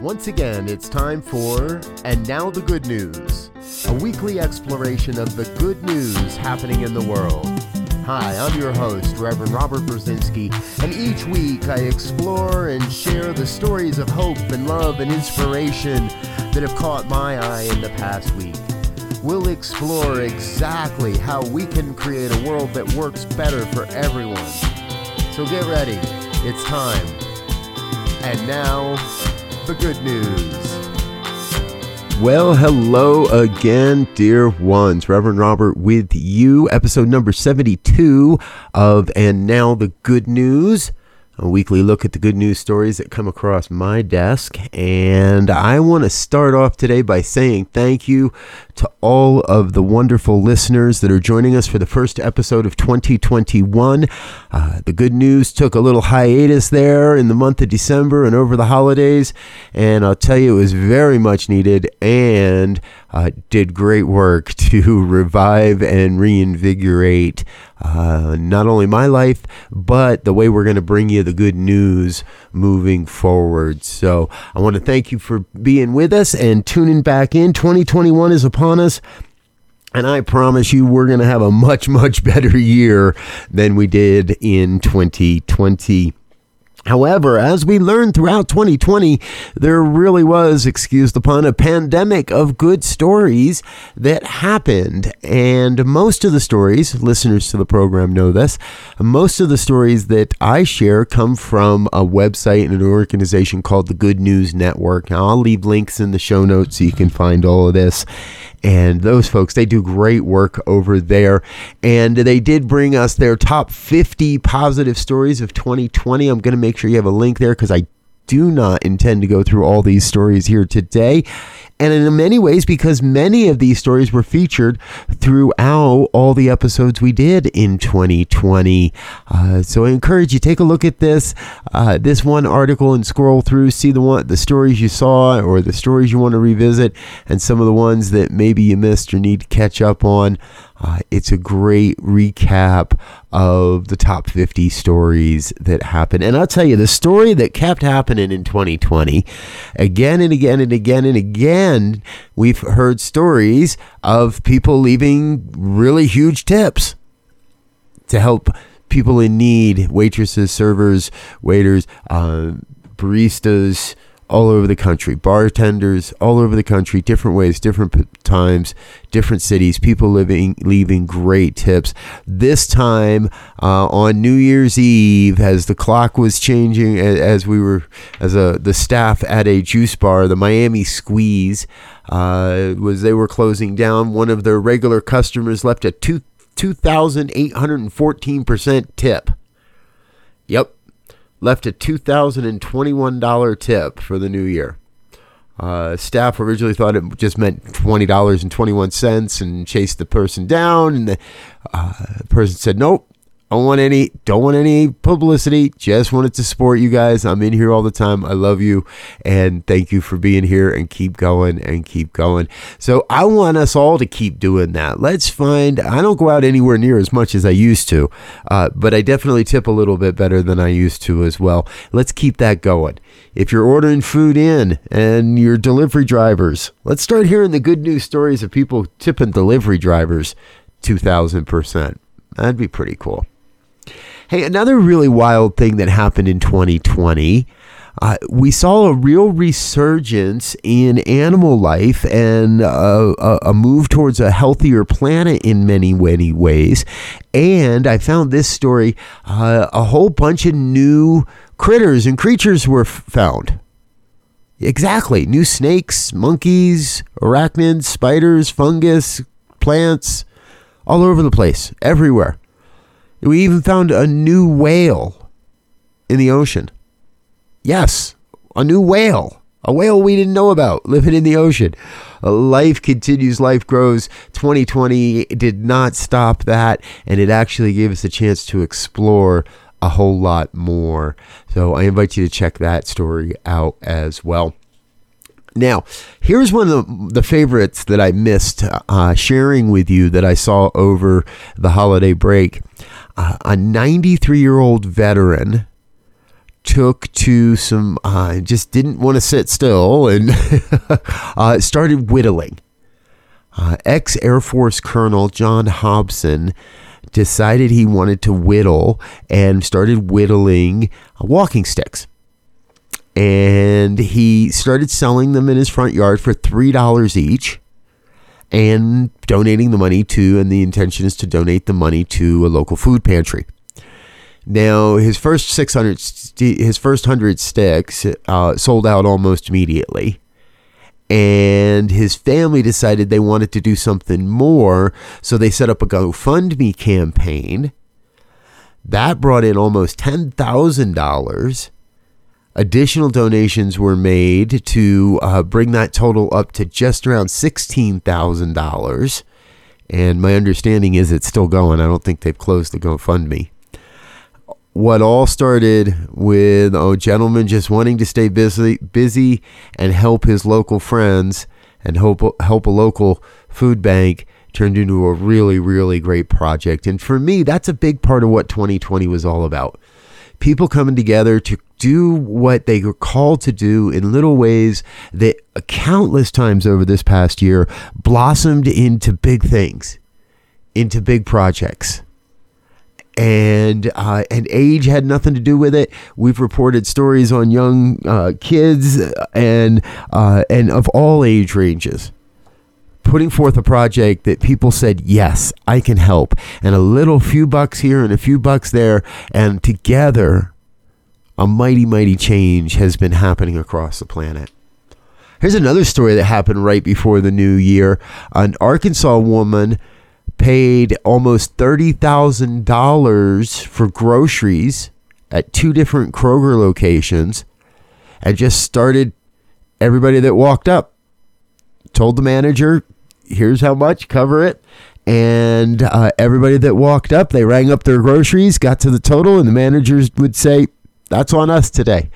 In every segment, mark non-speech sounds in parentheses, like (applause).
Once again, it's time for And Now the Good News, a weekly exploration of the good news happening in the world. Hi, I'm your host, Reverend Robert Brzezinski, and each week I explore and share the stories of hope and love and inspiration that have caught my eye in the past week. We'll explore exactly how we can create a world that works better for everyone. So get ready, it's time. And now, the good news. Well, hello again, dear ones. Reverend Robert with you, episode number 72 of And Now the Good News a weekly look at the good news stories that come across my desk. And I want to start off today by saying thank you to all of the wonderful listeners that are joining us for the first episode of 2021. Uh, the good news took a little hiatus there in the month of December and over the holidays. And I'll tell you, it was very much needed and uh, did great work (laughs) to revive and reinvigorate uh, not only my life, but the way we're going to bring you the good news moving forward. So I want to thank you for being with us and tuning back in. 2021 is upon us. And I promise you, we're going to have a much, much better year than we did in 2020. However, as we learned throughout 2020, there really was, excuse the pun, a pandemic of good stories that happened. And most of the stories, listeners to the program know this, most of the stories that I share come from a website and an organization called the Good News Network. Now, I'll leave links in the show notes so you can find all of this. And those folks, they do great work over there. And they did bring us their top 50 positive stories of 2020. I'm going to make sure you have a link there because I do not intend to go through all these stories here today. And in many ways, because many of these stories were featured throughout all the episodes we did in 2020. Uh, so I encourage you take a look at this uh, this one article and scroll through, see the one the stories you saw or the stories you want to revisit, and some of the ones that maybe you missed or need to catch up on. Uh, it's a great recap of the top 50 stories that happened. And I'll tell you, the story that kept happening in 2020, again and again and again and again, we've heard stories of people leaving really huge tips to help people in need waitresses, servers, waiters, uh, baristas all over the country, bartenders all over the country, different ways, different p- times, different cities, people living leaving great tips. This time uh, on New Year's Eve, as the clock was changing, as we were as a the staff at a juice bar, the Miami Squeeze uh, was they were closing down. One of their regular customers left a two two thousand eight hundred and fourteen percent tip. Yep, left a $2,021 tip for the new year. Uh, staff originally thought it just meant $20.21 and chased the person down. And the uh, person said, Nope, don't want any don't want any publicity. Just wanted to support you guys. I'm in here all the time. I love you. And thank you for being here and keep going and keep going. So i want us all to keep doing that. Let's find i don't go out anywhere near as much as i used to uh, but i definitely tip a little bit better than i used to as well. Let's keep that going. If you're ordering food in and your delivery drivers let's start hearing the good news stories of people tipping delivery drivers 2000% that'd be pretty cool Hey, another really wild thing that happened in 2020. Uh, we saw a real resurgence in animal life and uh, a, a, move towards a healthier planet in many, many ways. And I found this story uh, a whole bunch of new critters and creatures were found. Exactly. New snakes, monkeys, arachnids, spiders, fungus, plants, all over the place, everywhere. We even found a new whale in the ocean. Yes, a new whale. A whale we didn't know about living in the ocean. Life continues, life grows. 2020 did not stop that, and it actually gave us a chance to explore a whole lot more. So I invite you to check that story out as well. Now, here's one of the, the favorites that I missed uh, sharing with you that I saw over the holiday break. A 93 year old veteran took to some, uh, just didn't want to sit still and (laughs) uh, started whittling. Uh, Ex Air Force Colonel John Hobson decided he wanted to whittle and started whittling walking sticks. And he started selling them in his front yard for $3 each and donating the money to, and the intention is to donate the money to a local food pantry. Now, his first 600, his first 100 sticks uh, sold out almost immediately. And his family decided they wanted to do something more. So they set up a GoFundMe campaign. That brought in almost $10,000. Additional donations were made to uh, bring that total up to just around $16,000. And my understanding is it's still going. I don't think they've closed the GoFundMe what all started with a gentleman just wanting to stay busy, busy and help his local friends and help help a local food bank turned into a really really great project. And for me, that's a big part of what 2020 was all about. People coming together to do what they were called to do in little ways that countless times over this past year blossomed into big things, into big projects and uh, and age had nothing to do with it. We've reported stories on young uh, kids and uh, and of all age ranges putting forth a project that people said yes I can help and a little few bucks here and a few bucks there and together a mighty mighty change has been happening across the planet. Here's another story that happened right before the new year. An Arkansas woman paid almost $30,000 for groceries at two different Kroger locations and just started everybody that walked up told the manager here's how much cover it and uh, everybody that walked up they rang up their groceries got to the total and the managers would say that's on us today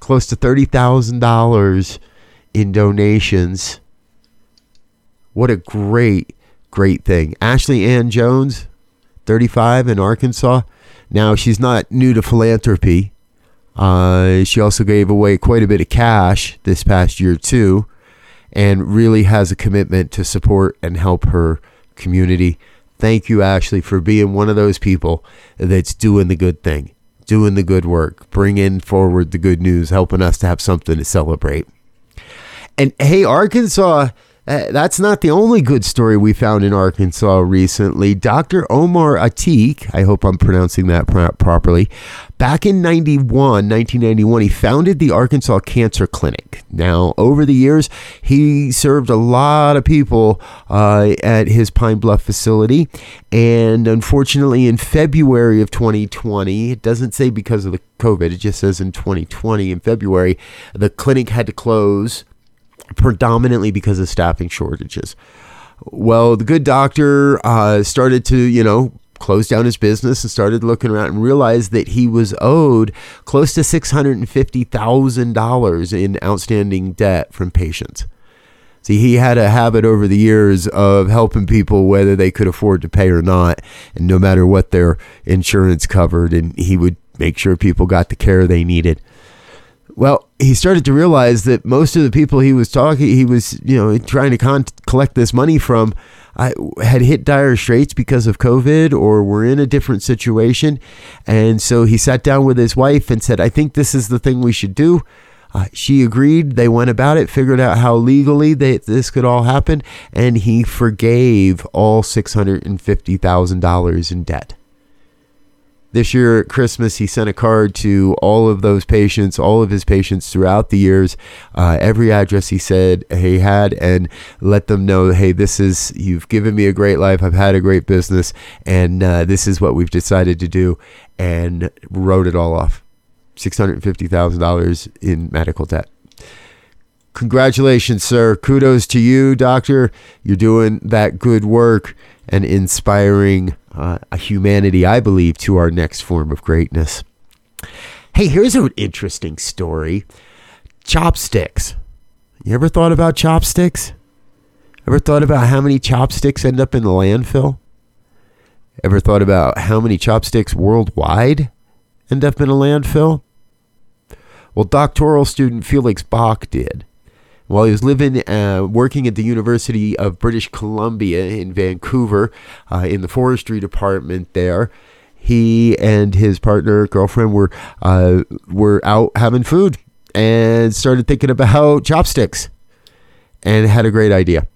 close to $30000 in donations what a great great thing. Ashley Ann Jones, 35 in Arkansas. Now, she's not new to philanthropy. Uh, she also gave away quite a bit of cash this past year, too, and really has a commitment to support and help her community. Thank you, Ashley, for being one of those people that's doing the good thing, doing the good work, bringing forward the good news, helping us to have something to celebrate. And hey, Arkansas uh, that's not the only good story we found in Arkansas recently. Dr. Omar Atiq, I hope I'm pronouncing that properly, back in 91, 1991, he founded the Arkansas Cancer Clinic. Now, over the years, he served a lot of people uh, at his Pine Bluff facility. And unfortunately, in February of 2020, it doesn't say because of the COVID, it just says in 2020, in February, the clinic had to close predominantly because of staffing shortages. Well, the good doctor uh, started to, you know, close down his business and started looking around and realized that he was owed close to $650,000 in outstanding debt from patients. See, he had a habit over the years of helping people whether they could afford to pay or not, and no matter what their insurance covered, and he would make sure people got the care they needed. Well, he started to realize that most of the people he was talking, he was, you know, trying to con- collect this money from, I had hit dire straits because of COVID or were in a different situation. And so he sat down with his wife and said, I think this is the thing we should do. Uh, she agreed. They went about it, figured out how legally they, this could all happen, and he forgave all $650,000 in debt. This year at Christmas, he sent a card to all of those patients, all of his patients throughout the years, uh, every address he said he had, and let them know, hey, this is, you've given me a great life. I've had a great business, and uh, this is what we've decided to do, and wrote it all off $650,000 in medical debt. Congratulations, sir. Kudos to you, doctor. You're doing that good work and inspiring uh, a humanity, I believe, to our next form of greatness. Hey, here's an interesting story chopsticks. You ever thought about chopsticks? Ever thought about how many chopsticks end up in the landfill? Ever thought about how many chopsticks worldwide end up in a landfill? Well, doctoral student Felix Böck did. While he was living, uh, working at the University of British Columbia in Vancouver, uh, in the forestry department there, he and his partner, girlfriend, were uh, were out having food and started thinking about chopsticks, and had a great idea.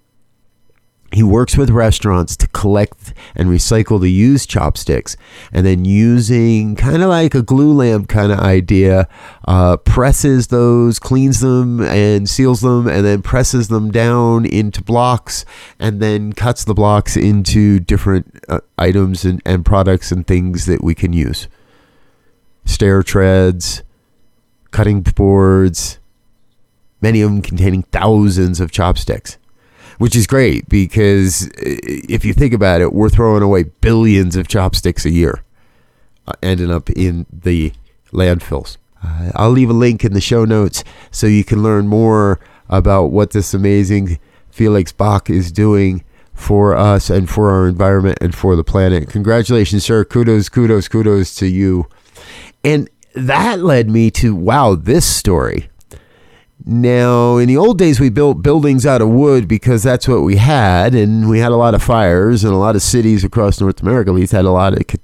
He works with restaurants to collect and recycle the used chopsticks, and then using kind of like a glulam kind of idea, uh, presses those, cleans them, and seals them, and then presses them down into blocks, and then cuts the blocks into different uh, items and, and products and things that we can use. Stair treads, cutting boards, many of them containing thousands of chopsticks which is great because if you think about it, we're throwing away billions of chopsticks a year, uh, ending up in the landfills. Uh, I'll leave a link in the show notes so you can learn more about what this amazing Felix Böck is doing for us and for our environment and for the planet. Congratulations, sir. Kudos, kudos, kudos to you. And that led me to wow, this story. Now, in the old days, we built buildings out of wood because that's what we had, and we had a lot of fires, and a lot of cities across North America at least had a lot of ca-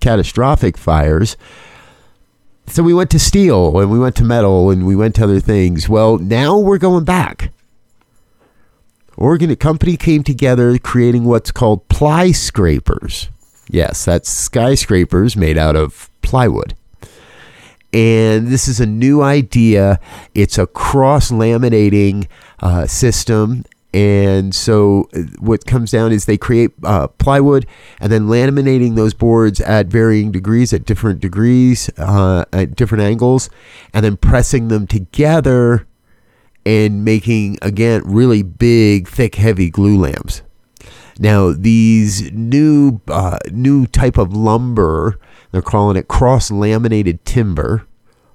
catastrophic fires. So we went to steel, and we went to metal, and we went to other things. Well, now we're going back. Oregon company came together creating what's called ply scrapers. Yes, that's skyscrapers made out of plywood and this is a new idea. It's a cross laminating uh, system. And so, uh, what comes down is they create uh, plywood and then laminating those boards at varying degrees, at different degrees, uh, at different angles, and then pressing them together and making, again, really big, thick, heavy glulams. Now, these new uh, new type of lumber they're calling it cross laminated timber,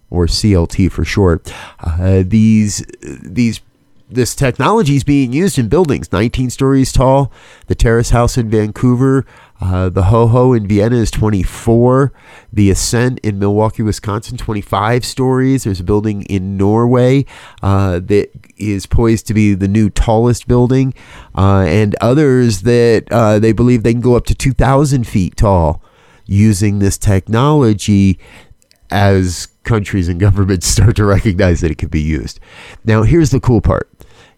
or CLT for short. Uh, these these this technology is being used in buildings 19 stories tall. The Terrace House in Vancouver, uh, the Ho Ho in Vienna is 24. The Ascent in Milwaukee, Wisconsin, 25 stories. There's a building in Norway uh, that is poised to be the new tallest building, uh, and others that uh, they believe they can go up to 2,000 feet tall using this technology as countries and (laughs) governments start to recognize that it can be used. Now, here's the cool part.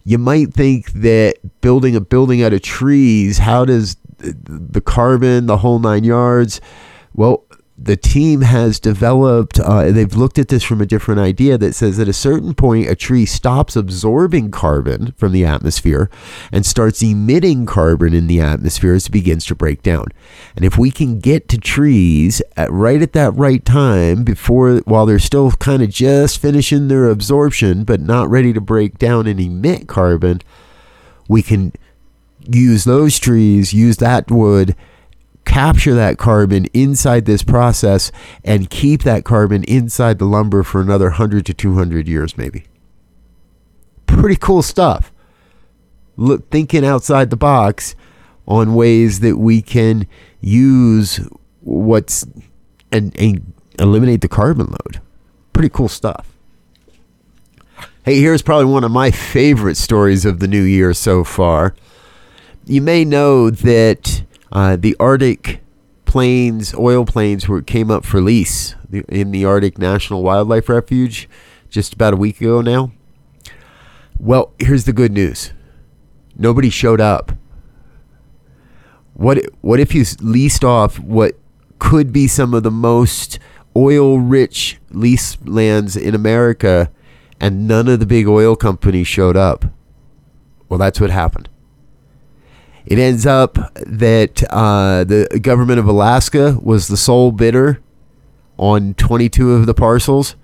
You might think that building a building out of trees, how does the carbon, the whole nine yards? Well, the team has developed, uh, they've looked at this from a different idea that says at a certain point, a tree stops absorbing carbon from the atmosphere and starts emitting carbon in the atmosphere as it begins to break down. And if we can get to trees at right at that right time, before while they're still kind of just finishing their absorption but not ready to break down and emit carbon, we can use those trees, use that wood capture that carbon inside this process and keep that carbon inside the lumber for another 100 to 200 years, maybe. Pretty cool stuff. Look, thinking outside the box on ways that we can use what's and, and eliminate the carbon load. Pretty cool stuff. Hey, here's probably one of my favorite stories of the new year so far. You may know that uh, the Arctic plains, oil plains, were came up for lease in the Arctic National Wildlife Refuge just about a week ago now. Well, here's the good news: nobody showed up. What what if you leased off what could be some of the most oil-rich lease lands in America, and none of the big oil companies showed up? Well, that's what happened. It ends up that uh, the government of Alaska was the sole bidder on 22 of the parcels.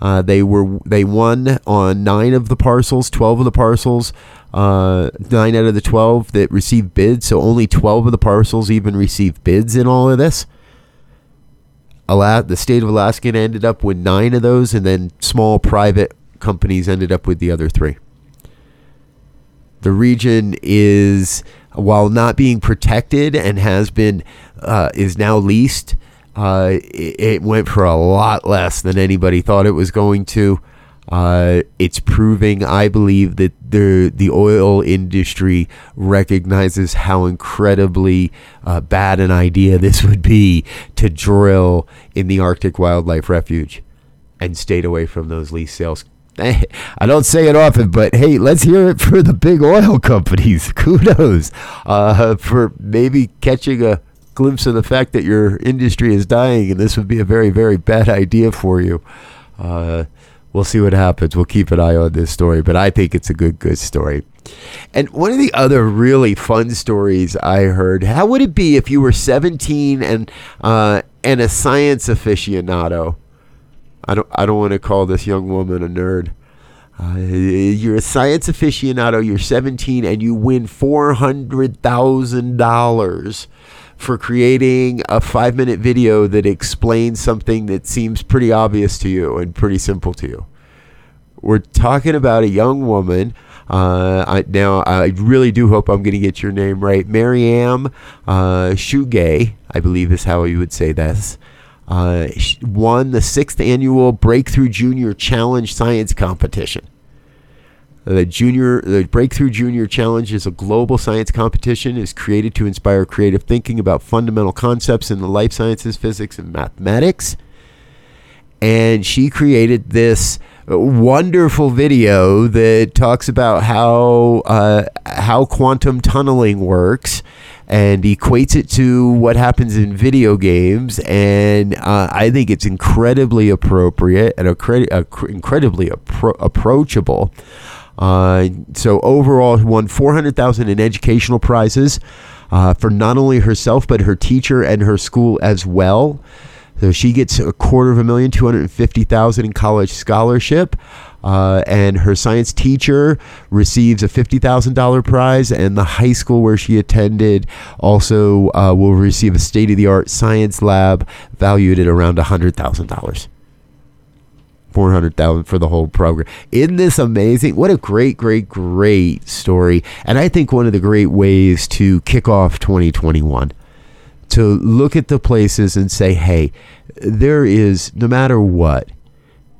Uh, they were they won on nine of the parcels, 12 of the parcels, uh, nine out of the 12 that received bids. So only 12 of the parcels even received bids in all of this. The state of Alaska ended up with nine of those, and then small private companies ended up with the other three. The region is while not being protected and has been uh, is now leased. Uh, it, it went for a lot less than anybody thought it was going to. Uh, it's proving, I believe, that the the oil industry recognizes how incredibly uh, bad an idea (laughs) this would be to drill in the Arctic Wildlife Refuge and stayed away from those lease sales. (laughs) I don't say it often, but hey, let's hear it for the big oil (laughs) companies. (laughs) Kudos uh, for maybe catching a glimpse of the fact that your industry is dying, and this would be a very, very bad idea for you. Uh, we'll see what happens. We'll keep an eye on this story, but I think it's a good, good story. And one of the other really fun stories I heard: How would it be if you were 17 and uh, and a science aficionado? I don't I don't want to call this young woman a nerd. Uh, you're a science aficionado. You're 17 and you win four hundred thousand dollars for creating a five minute video that explains something that seems pretty obvious to you and pretty simple to you. We're talking about a young woman. Uh, I, now, I really do hope I'm going to get your name right. Mariam uh, Shugay, I believe is how you would say this, uh, won the sixth annual Breakthrough Junior Challenge Science Competition. The junior, the Breakthrough Junior Challenge is a global science competition. is created to inspire creative thinking about fundamental concepts in the life sciences, physics, and mathematics. And she created this wonderful video that talks about how uh, how quantum tunneling works and equates it to what happens in video games. And uh, I think it's incredibly appropriate and incredibly appro- approachable. Uh, so overall, won 400,000 in educational prizes uh, for not only herself but her teacher and her school as well. So she gets a quarter of a million, two hundred and fifty thousand in college scholarship. Uh, and her science teacher receives a $50,000 prize, and the high school where she attended also uh, will receive a state of the art science lab valued at around $100,000. 400,000 for the whole program. Isn't this amazing? What a great, great, great story. And I think one of the great ways to kick off 2021 to look at the places and say, hey, there is, no matter what,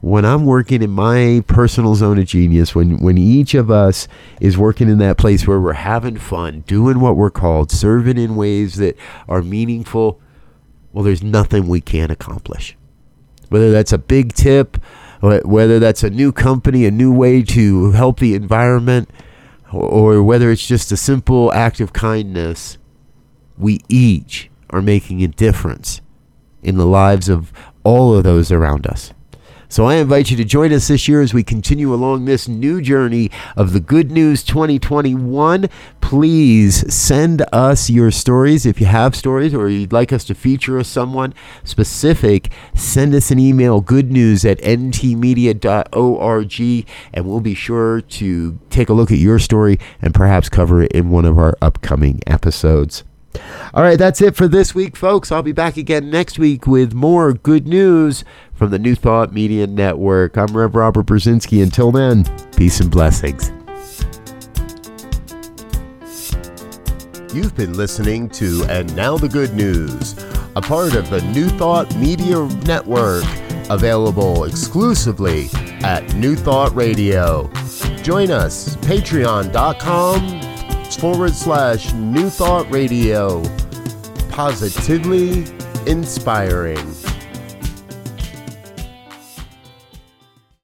when I'm working in my personal zone of genius, when, when each of us is working in that place where we're having fun, doing what we're called, serving in ways that are meaningful, well, there's nothing we can't accomplish. Whether that's a big tip, whether that's a new company, a new way to help the environment, or whether it's just a simple act of kindness, we each are making a difference in the lives of all of those around us. So I invite you to join us this year as we continue along this new journey of the Good News 2021. Please send us your stories. If you have stories or you'd like us to feature someone specific, send us an email, goodnews at ntmedia.org, and we'll be sure to take a look at your story and perhaps cover it in one of our upcoming episodes. All right, that's it for this week, folks. I'll be back again next week with more good news from the New Thought Media Network. I'm Rev Robert Brzezinski. Until then, peace and blessings. You've been listening to And Now the Good News, a part of the New Thought Media Network, available exclusively at New Thought Radio. Join us, patreon.com forward slash New Thought Radio. Positively inspiring.